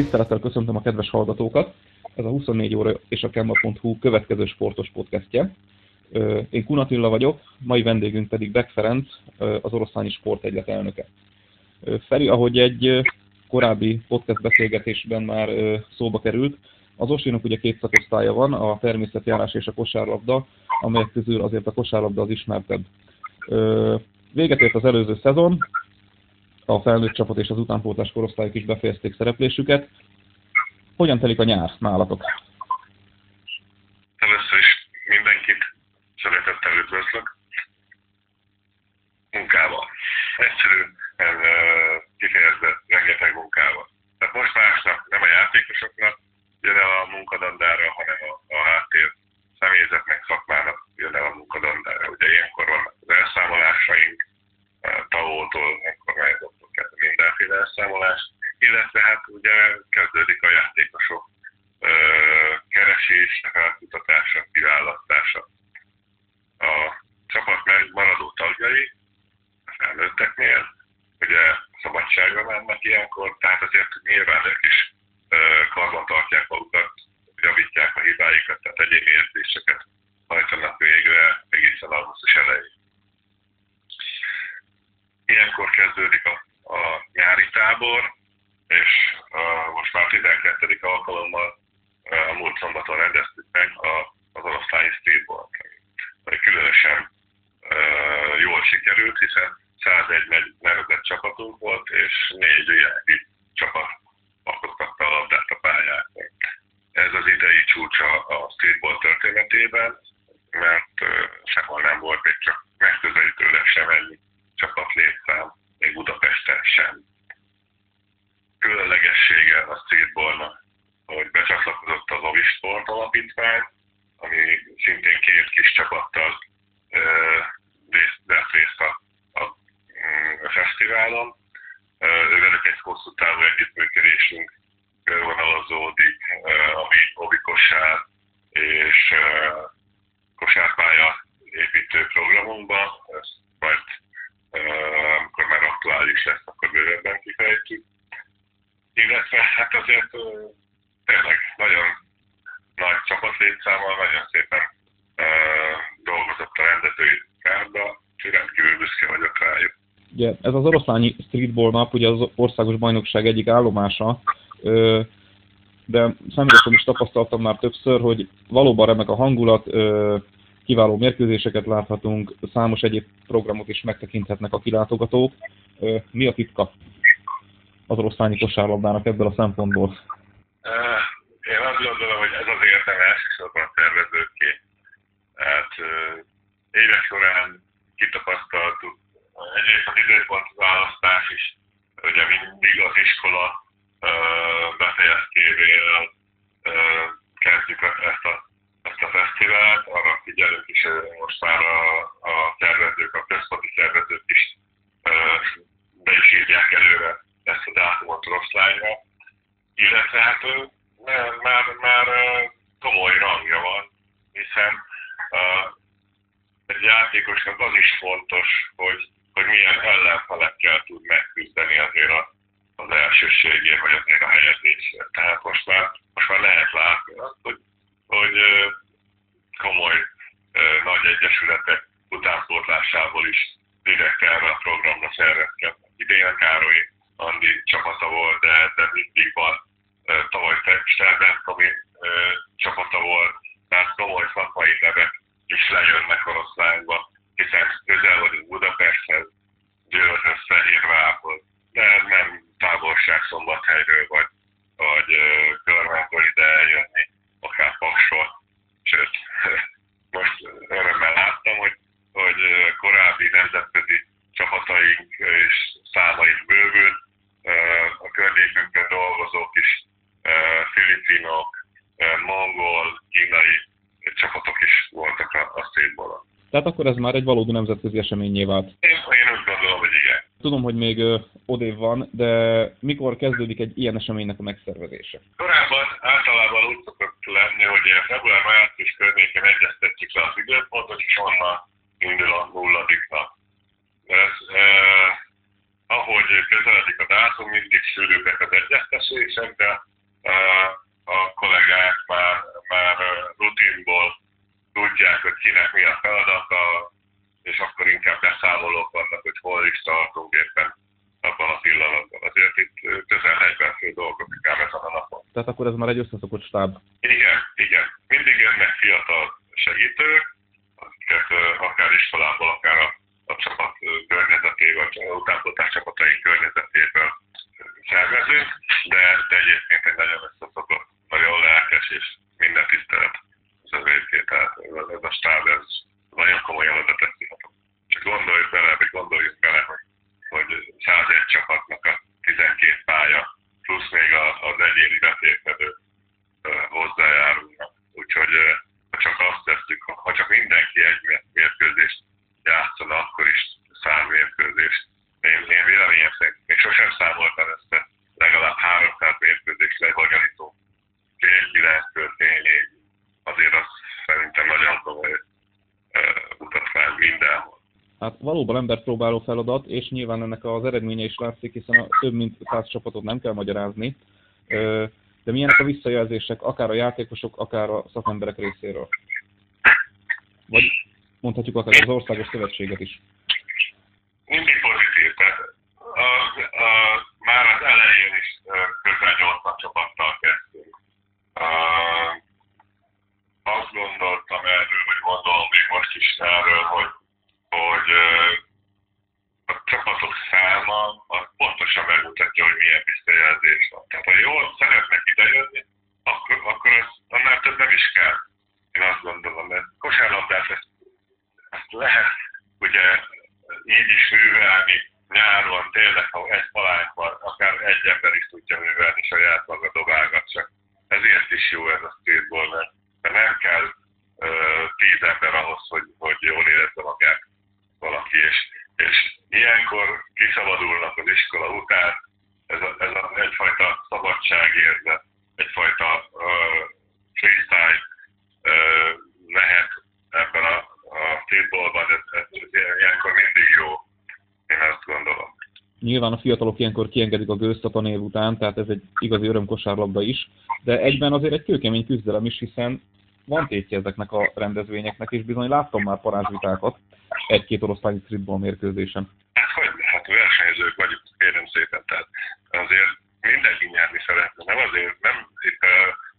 Tisztelettel köszöntöm a kedves hallgatókat. Ez a 24 óra és a kemma.hu következő sportos podcastje. Én Kunatilla vagyok, mai vendégünk pedig Beck Ferenc, az Oroszlányi Sportegylet elnöke. Feri, ahogy egy korábbi podcast beszélgetésben már szóba került, az Osinak ugye két szakosztálya van, a természetjárás és a kosárlabda, amelyek közül azért a kosárlabda az ismertebb. Véget ért az előző szezon, a felnőtt csapat és az utánpótlás korosztályok is befejezték szereplésüket. Hogyan telik a nyár nálatok? Először is mindenkit szeretettel üdvözlök. Munkával. Egyszerű, kifejezve rengeteg munkával. Tehát most másnak, nem a játékosoknak jön el a munkadandára, hanem a, a háttér személyzetnek, szakmának jön el a munkadandára. Ugye ilyenkor vannak az elszámolásaink, kezdve mindenféle elszámolás, illetve hát ugye kezdődik a játékosok keresése, felkutatása, kiválasztása. A csapat maradó tagjai, a felnőtteknél, ugye szabadságra mennek ilyenkor, tehát azért nyilván ők is karban tartják magukat, javítják a hibáikat, tehát egyéni érzéseket hajtanak végre egészen augusztus elején. Ilyenkor kezdődik a, a nyári tábor, és most már 12. alkalommal a múlt szombaton rendeztük meg a, az oroszlányi streetball ami különösen uh, jól sikerült, hiszen 101 nevezett csapatunk volt, és négy ilyen csapat alkottatta a labdát a pályán. Ez az idei csúcsa a streetball történetében, mert uh, sehol nem volt még csak megközelítőleg sem ennyi csapat létszám, még Budapesten sem. Különlegessége a streetballnak, hogy becsatlakozott az Ovi Sport Alapítvány, ami szintén két kis csapattal vett részt a, a, a fesztiválon. Ővelük egy hosszú távú együttműködésünk körvonalazódik, ami Ovi kosár és kosárpálya építő programunkban. Ezt majd amikor már aktuális lesz, akkor bővebben kifejtjük. Illetve hát azért tényleg nagyon nagy csapatlétszámmal, nagyon szépen dolgozott a rendezői kárba, úgyhogy rendkívül büszke vagyok rájuk. Ugye ez az oroszlányi streetball nap, ugye az országos bajnokság egyik állomása, de személyesen is tapasztaltam már többször, hogy valóban remek a hangulat, kiváló mérkőzéseket láthatunk, számos egyéb programot is megtekinthetnek a kilátogatók. Mi a titka az oroszlányi kosárlabdának ebből a szempontból? Én azt gondolom, hogy ez az értelme elsősorban a szervezőké. Hát évek során kitapasztaltuk, egyrészt az időpont választás is, ugye mindig az iskola befejeztével kezdjük ezt a ezt a fesztivált, arra figyelünk is, most már a Tehát akkor ez már egy valódi nemzetközi eseményé vált. Én, én úgy gondolom, hogy igen. Tudom, hogy még odév van, de mikor kezdődik egy ilyen eseménynek a megszervezése? Korábban általában úgy szokott lenni, hogy ilyen február-március környéken egyeztetjük le az időpontot, és onnan indul a nulladik nap. Ez, eh, ahogy közeledik a dátum, mindig sűrűbbek az egyeztetések, de eh, a kollégák már, már rutinból kinek mi a feladata, és akkor inkább beszámolók vannak, hogy hol is tartunk éppen abban a pillanatban. Azért itt közel 40 fő dolgozik ám ezen a napon. Tehát akkor ez már egy összeszokott stáb. Igen. Mindig jönnek fiatal segítők, akiket akár iskolából, akár a, a csapat környezetéből, a utánpótlás csapatai környezetéből szervezünk, de, de egyébként egy nagyon összeszokott, nagyon lelkes és minden tisztelet az végét. Tehát ez a stáb, ez nagyon komolyan oda teszi. Csak gondolj bele, vagy gondoljuk bele, hogy, hogy 101 csapatnak a 12 pálya, plusz még az egyéni vetélkedő hozzájárulnak. Úgyhogy ha csak azt tesszük, ha csak mindenki egy mérkőzést játszana, akkor is szám mérkőzést. Én, én véleményem szerint még sosem számoltam ezt legalább 300 mérkőzés lebonyolító fél kilenc fél négy. Azért az szerintem nagyon komoly mutatvány mindenhol. Hát valóban emberpróbáló feladat, és nyilván ennek az eredménye is látszik, hiszen a több mint száz csapatot nem kell magyarázni. De milyenek a visszajelzések, akár a játékosok, akár a szakemberek részéről? Vagy mondhatjuk akár az országos szövetséget is. Mindig pozitív. Tehát a, a, már az elején is közel 80 csapattal kezdtünk. A, azt gondoltam erről, vagy gondolom még most is erről, hogy, hogy a csapatok száma az pontosan megmutatja, hogy milyen visszajelzés van. Tehát ha jól szeretnek idejönni, akkor, akkor ez annál több nem is kell. Én azt gondolom, mert kosárlabdát ezt, ezt lehet ugye így is művelni nyáron, tényleg, ha egy palánk van, akár egy ember is tudja művelni saját maga dobálgat, csak ezért is jó ez a streetball, mert, mert nem kell uh, tíz ember ahhoz, hogy, hogy jól érezze magát valaki, és, és ilyenkor kiszabadulnak után, ez, a, ez a, egyfajta szabadságérzet, egyfajta uh, freestyle uh, lehet ebben a, a streetballban, ez, ez, ez ilyenkor mindig jó, én azt gondolom. Nyilván a fiatalok ilyenkor kiengedik a gőzt a tanév után, tehát ez egy igazi örömkosárlabda is, de egyben azért egy kőkemény küzdelem is, hiszen van tétje ezeknek a rendezvényeknek, és bizony láttam már parázsvitákat egy-két oroszlányi streetball mérkőzésen. Hát hogy, hát versenyzők vagyunk, kérem szépen, tehát azért mindenki nyerni szeretne, nem azért, nem itt a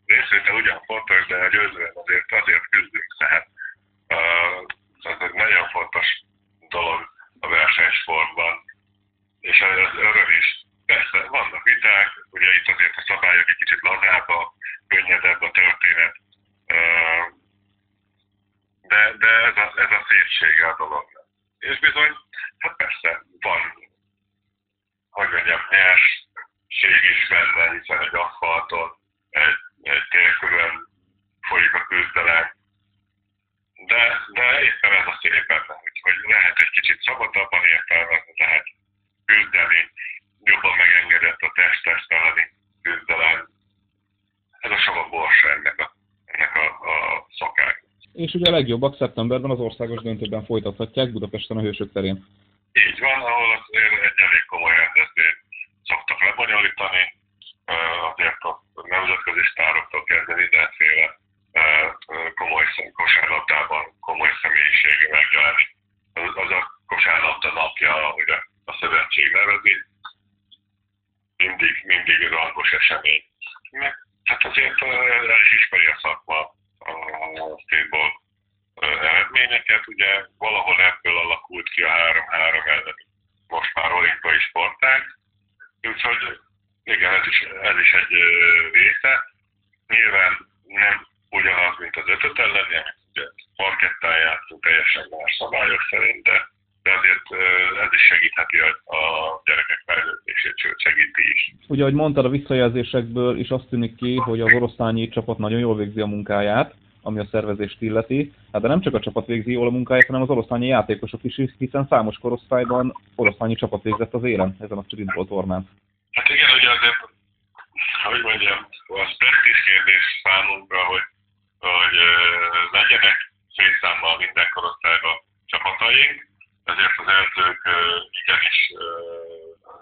részvétel ugyan fontos, de a győzően azért azért küzdünk, tehát uh, ez egy nagyon fontos dolog a versenysportban, és ez öröm is. Persze, vannak viták, ugye itt azért a szabályok egy kicsit lazább, a könnyedebb a történet, de, de ez, a, ez a szépsége a dolognak. És bizony, hát persze, van, hogy mondjam, nyersség is benne, hiszen egy aszfalton, egy, egy térkörön folyik a küzdelem, de, de éppen ez a szép benne, hogy, hogy lehet egy kicsit szabadabban értelmezni, lehet küzdeni, jobban megengedett a test-tesztelni küzdelem. Ez a sava borsa ennek a, ennek a, a szakák. És ugye a legjobbak szeptemberben az országos döntőben folytathatják Budapesten a Hősök terén. Így van, ahol azért egy elég komoly rendezvényt szoktak lebonyolítani, azért a nemzetközi sztároktól kezdve mindenféle komoly kosárlabdában komoly személyisége megjelenik. Az, a kosárlabda napja, ahogy a, szövetség nevezi, mindig, mindig rangos esemény. Meg, hát azért el is ismeri a szakma a streetball eredményeket, ugye valahol ebből alakult ki a 3-3 ellen most már olimpiai sportág, úgyhogy igen, ez is, ez is egy része. Nyilván nem ugyanaz, mint az ötöt elleni, amit ugye parkettán játszunk teljesen más szabályok szerint, de, de azért ez is segítheti a, a gyerekek fejlődését, sőt segíti is. Ugye, ahogy mondtad, a visszajelzésekből is azt tűnik ki, hogy az oroszlányi csapat nagyon jól végzi a munkáját, ami a szervezést illeti. Hát de nem csak a csapat végzi jól a munkáját, hanem az oroszlányi játékosok is, hiszen számos korosztályban oroszlányi csapat végzett az élen ezen a streetball tornán. Hát igen, ugye azért, hogy mondjam, az presztis kérdés számunkra, hogy hogy legyenek félszámmal minden korosztályban csapataink, ezért az edzők igenis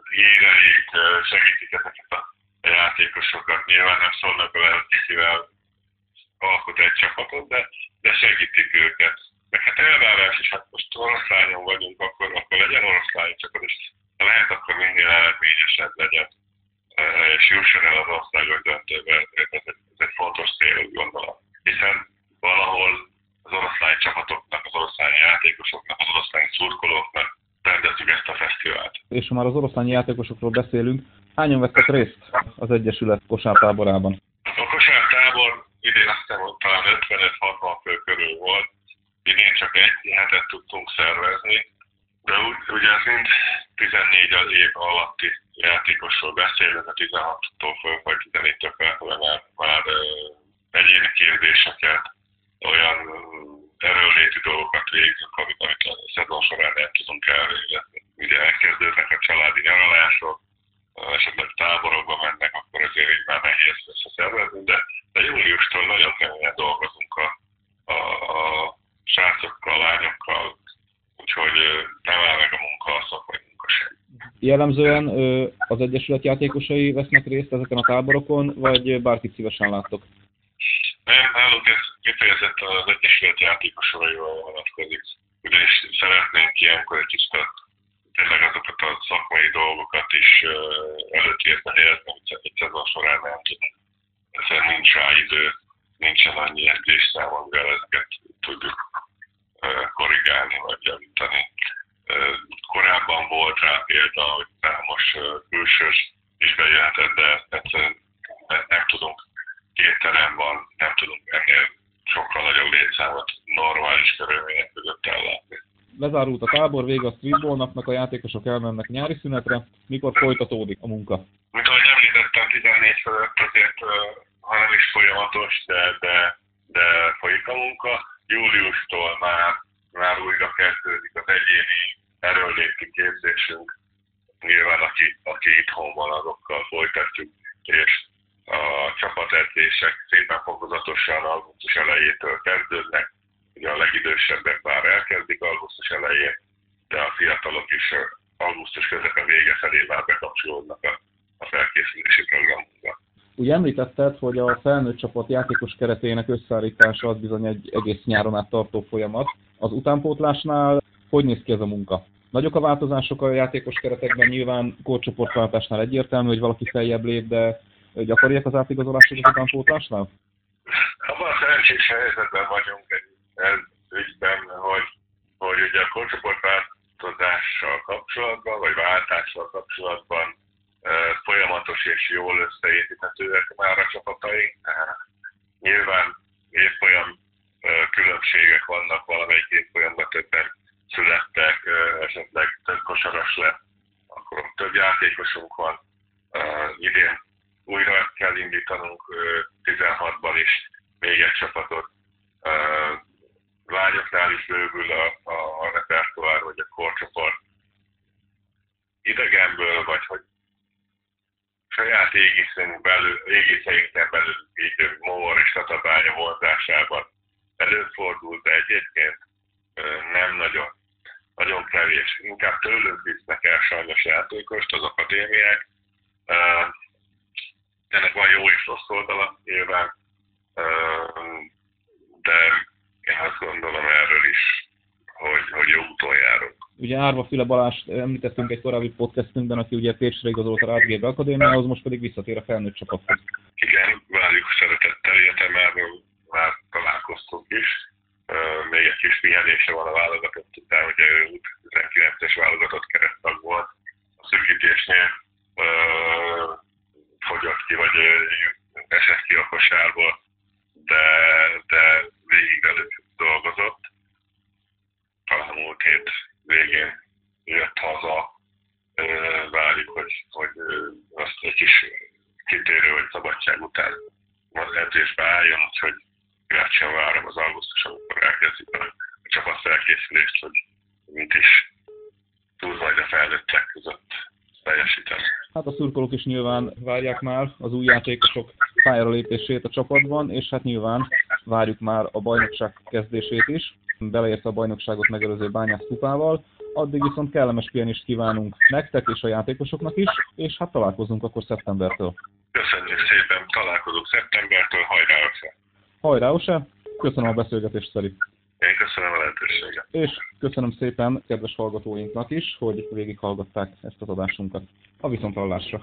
híreik, segítik ezeket a játékosokat. Nyilván nem szólnak bele, hogy kivel alkot egy csapatot, de, de segítik őket. Meg hát elvárás is, hát most oroszlányon vagyunk, akkor, akkor legyen oroszlány csapat, és ha lehet, akkor minél eredményesebb legyen, és jusson el az országos döntőbe. Ez ez egy fontos cél, úgy gondolom. Hiszen valahol az oroszlány csapatoknak, az oroszlány játékosoknak, az oroszlány szurkolóknak rendezzük ezt a fesztivált. És ha már az oroszlány játékosokról beszélünk, hányan vettek részt az Egyesület kosártáborában? A kosártábor idén azt hiszem, hogy talán 55-60 fő körül volt. Idén csak egy hetet tudtunk szervezni, de úgy, ugye ez mind 14 az év alatti játékosról beszélünk, a 16-tól föl, vagy 14-től fel, már, már egyéni kérdéseket, olyan erőléti dolgokat végzünk, amit, amit a szezon során nem tudunk elvégezni. Ugye elkezdődnek a családi nyaralások, esetleg táborokba mennek, akkor azért így már nehéz összeszervezni, de, de júliustól nagyon keményen dolgozunk a, a, a srácokkal, lányokkal, úgyhogy nem áll meg a munka, a szakmai munka sem. Jellemzően az Egyesület játékosai vesznek részt ezeken a táborokon, vagy bárkit szívesen láttok? Nem, náluk ez kifejezetten az Egyesület játékosaival vonatkozik. Ugyanis szeretnénk ilyenkor egy kicsit tényleg azokat a szakmai dolgokat is előtérbe helyezni, hogy egy szezon során nem tudunk. Ezzel nincs rá idő, nincsen annyi edzésszám, amivel ezeket tudjuk korrigálni vagy javítani. Korábban volt rá példa, hogy most külsős is bejöhetett, de egyszerűen nem tudunk két terem van, Lezárult a tábor, vége a streetballnak, a játékosok elmennek nyári szünetre. Mikor folytatódik a munka? Mint ahogy említettem, 14 fölött azért, ha nem is folyamatos, de, de, de folyik a munka. Júliustól már, már újra kezdődik az egyéni erőléti képzésünk. Nyilván aki, aki itthon van, azokkal folytatjuk, és a csapatedzések szépen fokozatosan augusztus elejétől kezdődnek. Ugye a legidősebbek elkezdik augusztus elején, de a fiatalok is augusztus közepe vége felé már bekapcsolódnak a, a felkészülési programunkba. Ugye említetted, hogy a felnőtt csapat játékos keretének összeállítása az bizony egy egész nyáron át tartó folyamat. Az utánpótlásnál hogy néz ki ez a munka? Nagyok a változások a játékos keretekben, nyilván korcsoportváltásnál egyértelmű, hogy valaki feljebb lép, de gyakoriak az átigazolások az utánpótlásnál? Abban a szerencsés helyzetben vagyunk ez ügyben, hogy, hogy ugye a korcsoportváltozással kapcsolatban, vagy váltással kapcsolatban folyamatos és jól összeépíthetőek már a csapataink. Nyilván évfolyam különbségek vannak, valamelyik évfolyamban többen születtek, esetleg több kosaras lett, akkor több játékosunk van. Idén újra kell indítanunk 16-ban is még egy csapatot. Lányoknál is bővül a repertoár, vagy a korcsoport. Idegenből, vagy hogy égiszünk belül, égiszeinken belül így Mór és Tatabánya vonzásában előfordult, de egyébként nem nagyon, nagyon kevés. Inkább tőlük visznek el sajnos játékost az akadémiák, ennek van jó és rossz oldala nyilván, de én azt gondolom erről is, hogy, hogy jó úton járunk. Ugye Árva File Balázs említettünk egy korábbi podcastünkben, aki ugye Pécsre igazolt a Rádgébe Akadémiához, most pedig visszatér a felnőtt csapathoz. Igen, várjuk szeretettel, illetve már, találkoztunk is. Még egy kis pihenése van a válogatott után, ugye ő 19-es válogatott keresztag volt a szűkítésnél fogyott ki, vagy esett ki a kosárból, de, de végig előtt dolgozott. Talán múlt hét végén jött haza, várjuk, hogy, hogy azt egy kis kitérő, hogy szabadság után az edzésbe álljon, úgyhogy kíváncsian várom az augusztus, amikor elkezdjük a, a csapat felkészülést, hogy mit is tud majd a felnőttek között teljesíteni. Hát a szurkolók is nyilván várják már az új játékosok pályára lépését a csapatban, és hát nyilván várjuk már a bajnokság kezdését is, beleértve a bajnokságot megelőző bányász kupával. Addig viszont kellemes pihenést kívánunk nektek és a játékosoknak is, és hát találkozunk akkor szeptembertől. Köszönjük szépen, találkozunk szeptembertől, hajrá össze! Hajrá, Ose! Köszönöm a beszélgetést, Szeli! Lehetőséget. És köszönöm szépen kedves hallgatóinknak is, hogy végighallgatták ezt az adásunkat. A viszonthallásra!